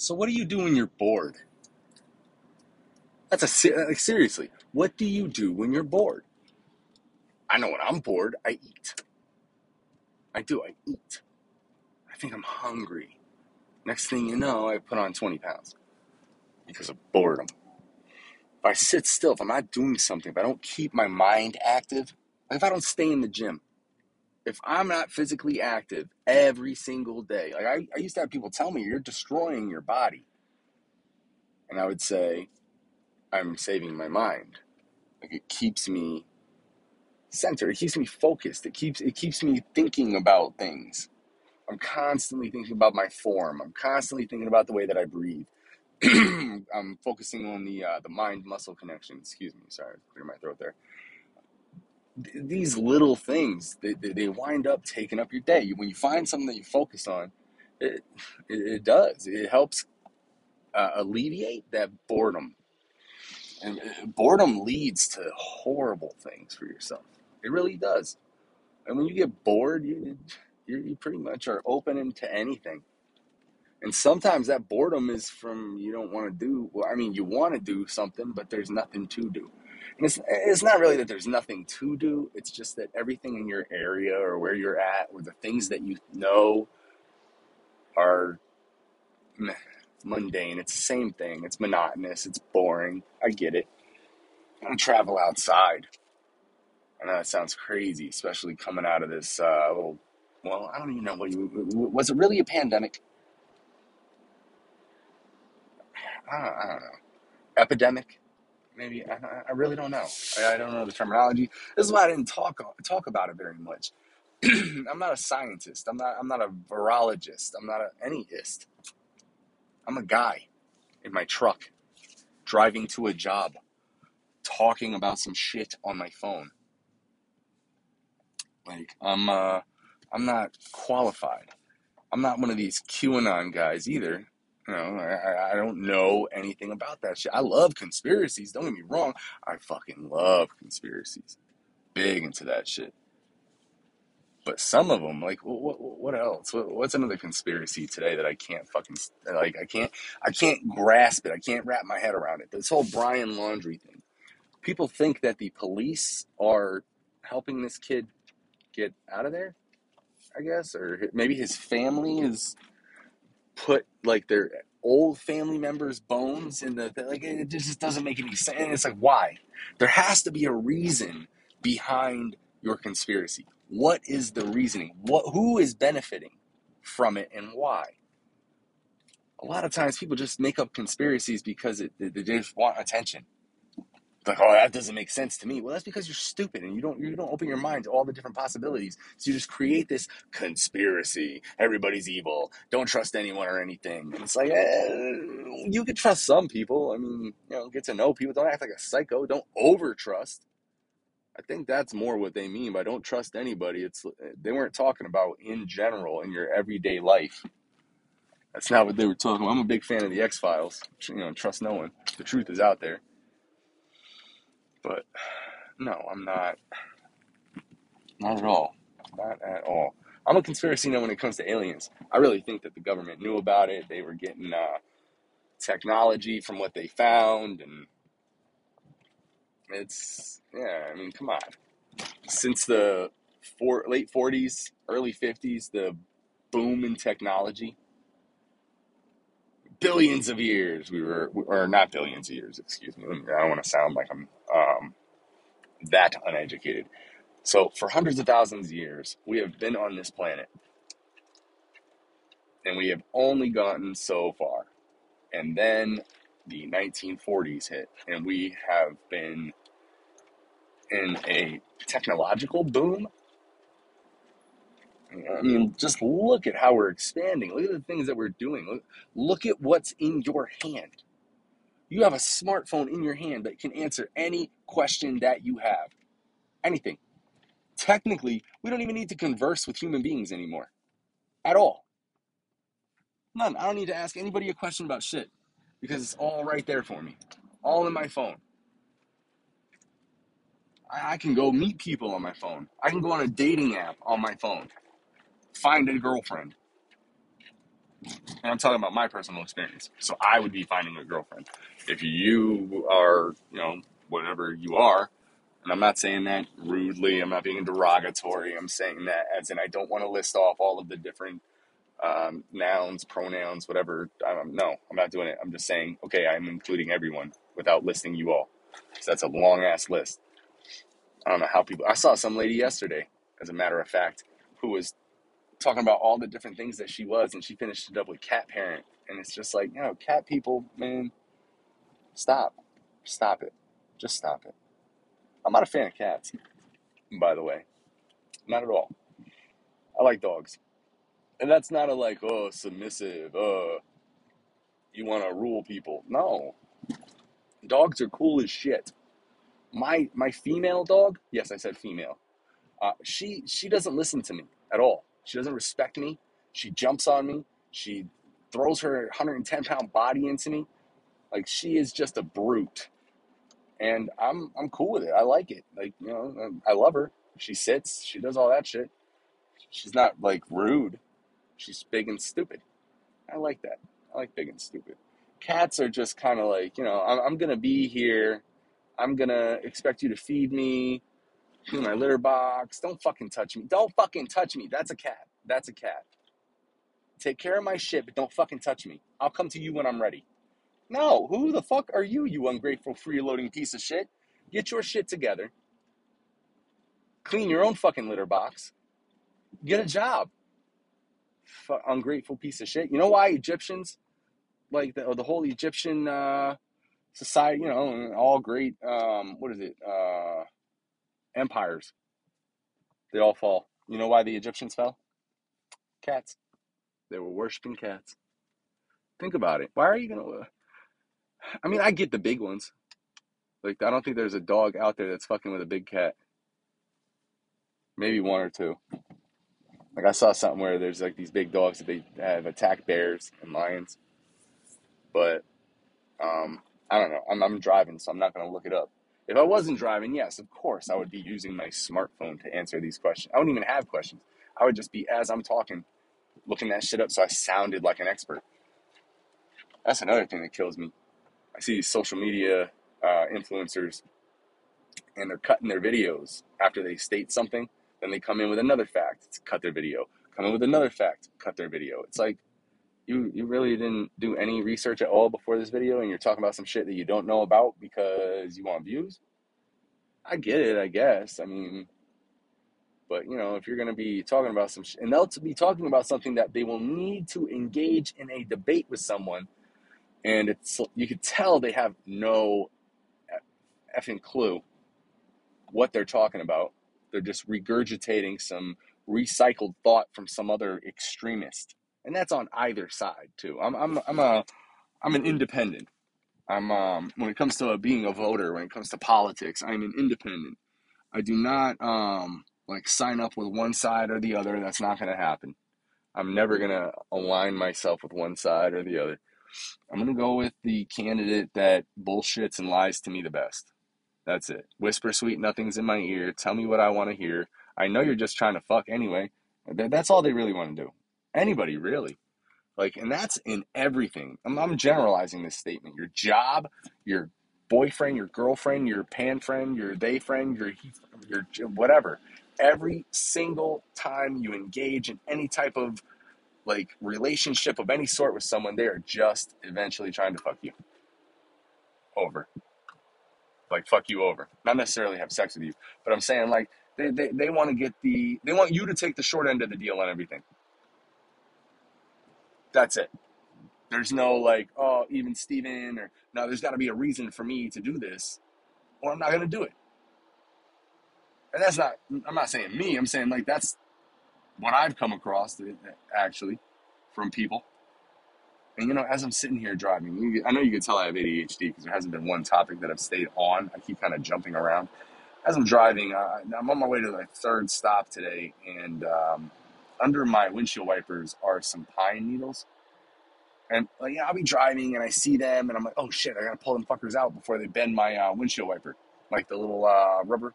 So what do you do when you're bored? That's a se- uh, like seriously. What do you do when you're bored? I know when I'm bored, I eat. I do. I eat. I think I'm hungry. Next thing you know, I put on 20 pounds because of boredom. If I sit still, if I'm not doing something, if I don't keep my mind active, like if I don't stay in the gym, if I'm not physically active every single day, like I, I used to have people tell me, you're destroying your body. And I would say, I'm saving my mind. Like it keeps me centered. It keeps me focused. It keeps it keeps me thinking about things. I'm constantly thinking about my form. I'm constantly thinking about the way that I breathe. I'm focusing on the uh, the mind muscle connection. Excuse me, sorry, clear my throat there. Th- these little things they, they, wind up taking up your day. When you find something that you focus on, it it, it does. It helps uh, alleviate that boredom, and uh, boredom leads to horrible things for yourself. It really does. And when you get bored, you you, you pretty much are open to anything. And sometimes that boredom is from you don't want to do. Well, I mean, you want to do something, but there's nothing to do. And it's it's not really that there's nothing to do. It's just that everything in your area or where you're at, or the things that you know are mundane. It's the same thing. It's monotonous. It's boring. I get it. I travel outside. I know that sounds crazy, especially coming out of this uh, little. Well, I don't even know what you was it really a pandemic? I don't, I don't know. Epidemic, maybe. I, I really don't know. I, I don't know the terminology. This is why I didn't talk talk about it very much. I'm not a scientist. I'm not. I'm not a virologist. I'm not a, anyist. I'm a guy in my truck driving to a job, talking about some shit on my phone. Like I'm. Uh, I'm not qualified. I'm not one of these QAnon guys either. You know, I, I don't know anything about that shit. I love conspiracies. Don't get me wrong. I fucking love conspiracies. Big into that shit. But some of them, like, what, what else? What, what's another conspiracy today that I can't fucking like? I can't, I can't grasp it. I can't wrap my head around it. This whole Brian Laundrie thing. People think that the police are helping this kid get out of there. I guess, or maybe his family is put like their old family members' bones in the like. It just doesn't make any sense. And it's like, why? There has to be a reason behind your conspiracy. What is the reasoning? What who is benefiting from it and why? A lot of times people just make up conspiracies because it, they they just want attention. Like, oh, that doesn't make sense to me. Well, that's because you're stupid and you don't you don't open your mind to all the different possibilities. So you just create this conspiracy. Everybody's evil. Don't trust anyone or anything. And it's like, eh, you can trust some people. I mean, you know, get to know people. Don't act like a psycho. Don't over trust. I think that's more what they mean by don't trust anybody. It's they weren't talking about in general in your everyday life. That's not what they were talking about. I'm a big fan of the X Files. You know, trust no one. The truth is out there. But no, I'm not. Not at all. Not at all. I'm a conspiracy nut when it comes to aliens. I really think that the government knew about it. They were getting uh, technology from what they found, and it's yeah. I mean, come on. Since the four, late 40s, early 50s, the boom in technology, billions of years we were, or not billions of years. Excuse me. I don't want to sound like I'm that uneducated. So for hundreds of thousands of years, we have been on this planet, and we have only gotten so far. And then the 1940s hit, and we have been in a technological boom. I mean, just look at how we're expanding. Look at the things that we're doing. Look, look at what's in your hand. You have a smartphone in your hand that can answer any question that you have. Anything. Technically, we don't even need to converse with human beings anymore at all. None. I don't need to ask anybody a question about shit because it's all right there for me, all in my phone. I, I can go meet people on my phone. I can go on a dating app on my phone, find a girlfriend. And I'm talking about my personal experience. So I would be finding a girlfriend. If you are, you know, whatever you are, and I'm not saying that rudely, I'm not being derogatory. I'm saying that as in I don't want to list off all of the different um, nouns, pronouns, whatever. Um, no, I'm not doing it. I'm just saying, okay, I'm including everyone without listing you all. So that's a long ass list. I don't know how people. I saw some lady yesterday, as a matter of fact, who was talking about all the different things that she was, and she finished it up with cat parent. And it's just like, you know, cat people, man, stop. Stop it. Just stop it. I'm not a fan of cats, by the way. Not at all. I like dogs. And that's not a like, oh, submissive, uh, you want to rule people. No. Dogs are cool as shit. My my female dog, yes, I said female. Uh, she she doesn't listen to me at all. She doesn't respect me. She jumps on me. She throws her 110 pound body into me. Like she is just a brute, and I'm I'm cool with it. I like it. Like you know, um, I love her. She sits. She does all that shit. She's not like rude. She's big and stupid. I like that. I like big and stupid. Cats are just kind of like you know. I'm, I'm gonna be here. I'm gonna expect you to feed me my litter box. Don't fucking touch me. Don't fucking touch me. That's a cat. That's a cat. Take care of my shit, but don't fucking touch me. I'll come to you when I'm ready. No, who the fuck are you, you ungrateful, freeloading piece of shit? Get your shit together. Clean your own fucking litter box. Get a job. F- ungrateful piece of shit. You know why Egyptians, like the, the whole Egyptian uh, society, you know, all great, um, what is it, uh, empires, they all fall. You know why the Egyptians fell? Cats. They were worshiping cats. Think about it. Why are you gonna? I mean, I get the big ones. Like, I don't think there's a dog out there that's fucking with a big cat. Maybe one or two. Like, I saw something where there's like these big dogs that they have attacked bears and lions. But, um, I don't know. I'm, I'm driving, so I'm not gonna look it up. If I wasn't driving, yes, of course, I would be using my smartphone to answer these questions. I wouldn't even have questions. I would just be, as I'm talking, looking that shit up so I sounded like an expert. That's another thing that kills me. I see social media uh, influencers and they're cutting their videos after they state something. Then they come in with another fact cut their video. Come in with another fact, cut their video. It's like you you really didn't do any research at all before this video, and you're talking about some shit that you don't know about because you want views. I get it, I guess. I mean, but you know, if you're going to be talking about some, sh- and they'll be talking about something that they will need to engage in a debate with someone, and it's you could tell they have no effing clue what they're talking about. They're just regurgitating some recycled thought from some other extremist, and that's on either side too. I'm I'm I'm a I'm an independent. I'm um when it comes to being a voter, when it comes to politics, I'm an independent. I do not um like sign up with one side or the other. That's not going to happen. I'm never going to align myself with one side or the other. I'm going to go with the candidate that bullshits and lies to me the best. That's it. Whisper sweet nothings in my ear. Tell me what I want to hear. I know you're just trying to fuck anyway. That's all they really want to do. Anybody, really. Like, and that's in everything. I'm, I'm generalizing this statement. Your job, your boyfriend, your girlfriend, your pan friend, your they friend, your your whatever. Every single time you engage in any type of like relationship of any sort with someone, they are just eventually trying to fuck you over. Like fuck you over. Not necessarily have sex with you, but I'm saying like they, they, they want to get the they want you to take the short end of the deal on everything. That's it. There's no like, oh, even Steven or no, there's gotta be a reason for me to do this, or I'm not gonna do it. And that's not I'm not saying me, I'm saying like that's what I've come across actually from people. And you know, as I'm sitting here driving, I know you can tell I have ADHD because there hasn't been one topic that I've stayed on. I keep kind of jumping around. As I'm driving, uh, I'm on my way to my third stop today, and um, under my windshield wipers are some pine needles. And like, yeah, I'll be driving and I see them, and I'm like, oh shit, I gotta pull them fuckers out before they bend my uh, windshield wiper, like the little uh, rubber,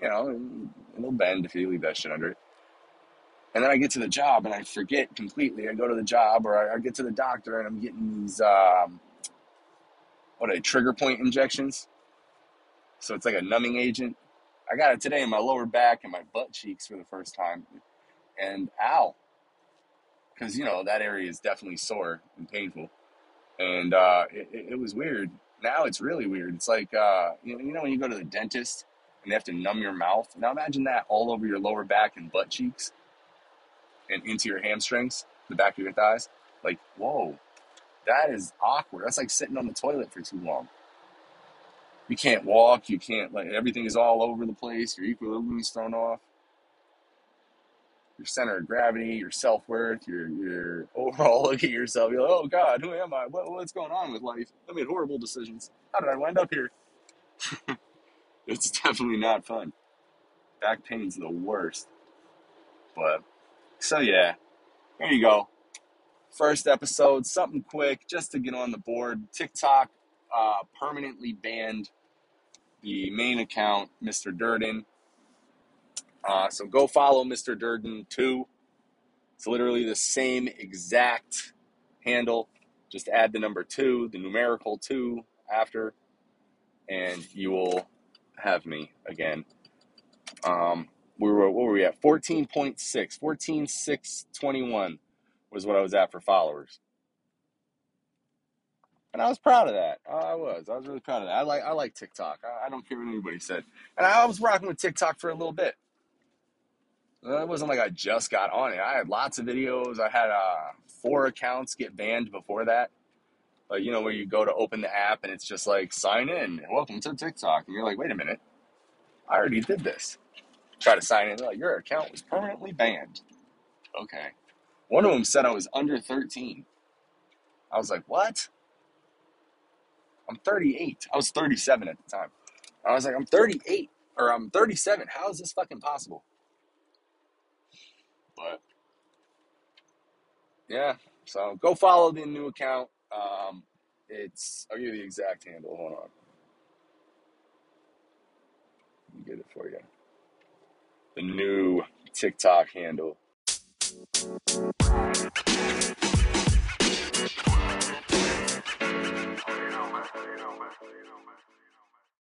you know, it'll bend if you leave that shit under it. And then I get to the job and I forget completely. I go to the job or I, I get to the doctor and I'm getting these, um, what are they, trigger point injections. So it's like a numbing agent. I got it today in my lower back and my butt cheeks for the first time. And ow. Because, you know, that area is definitely sore and painful. And uh, it, it, was weird. Now it's really weird. It's like, uh, you, know, you know, when you go to the dentist and they have to numb your mouth? Now imagine that all over your lower back and butt cheeks and into your hamstrings, the back of your thighs. Like, whoa, that is awkward. That's like sitting on the toilet for too long. You can't walk. You can't like everything is all over the place. Your equilibrium is thrown off. Your center of gravity, your self worth, your your overall look at yourself. You're like, oh God, who am I? What, what's going on with life? I made horrible decisions. How did I wind up here? it's definitely not fun. Back pain's the worst. But so yeah, there you go. First episode, something quick just to get on the board. TikTok uh, permanently banned the main account, Mr. Durden. So go follow Mr. Durden too. It's literally the same exact handle. Just add the number two, the numerical two after, and you will have me again. Um, we were what were we at? 14.6 14 was what i was at for followers. And i was proud of that. I was. I was really proud of that. I like i like tiktok. I, I don't care what anybody said. And i was rocking with tiktok for a little bit it wasn't like i just got on it i had lots of videos i had uh, four accounts get banned before that like you know where you go to open the app and it's just like sign in welcome to tiktok and you're like wait a minute i already did this try to sign in. like, your account was permanently banned. Okay. One of them said I was under 13. I was like, what? I'm 38. I was 37 at the time. I was like, I'm 38 or I'm 37. How is this fucking possible? But yeah, so go follow the new account. Um, it's I'll give you the exact handle. Hold on. Let me get it for you the new TikTok handle.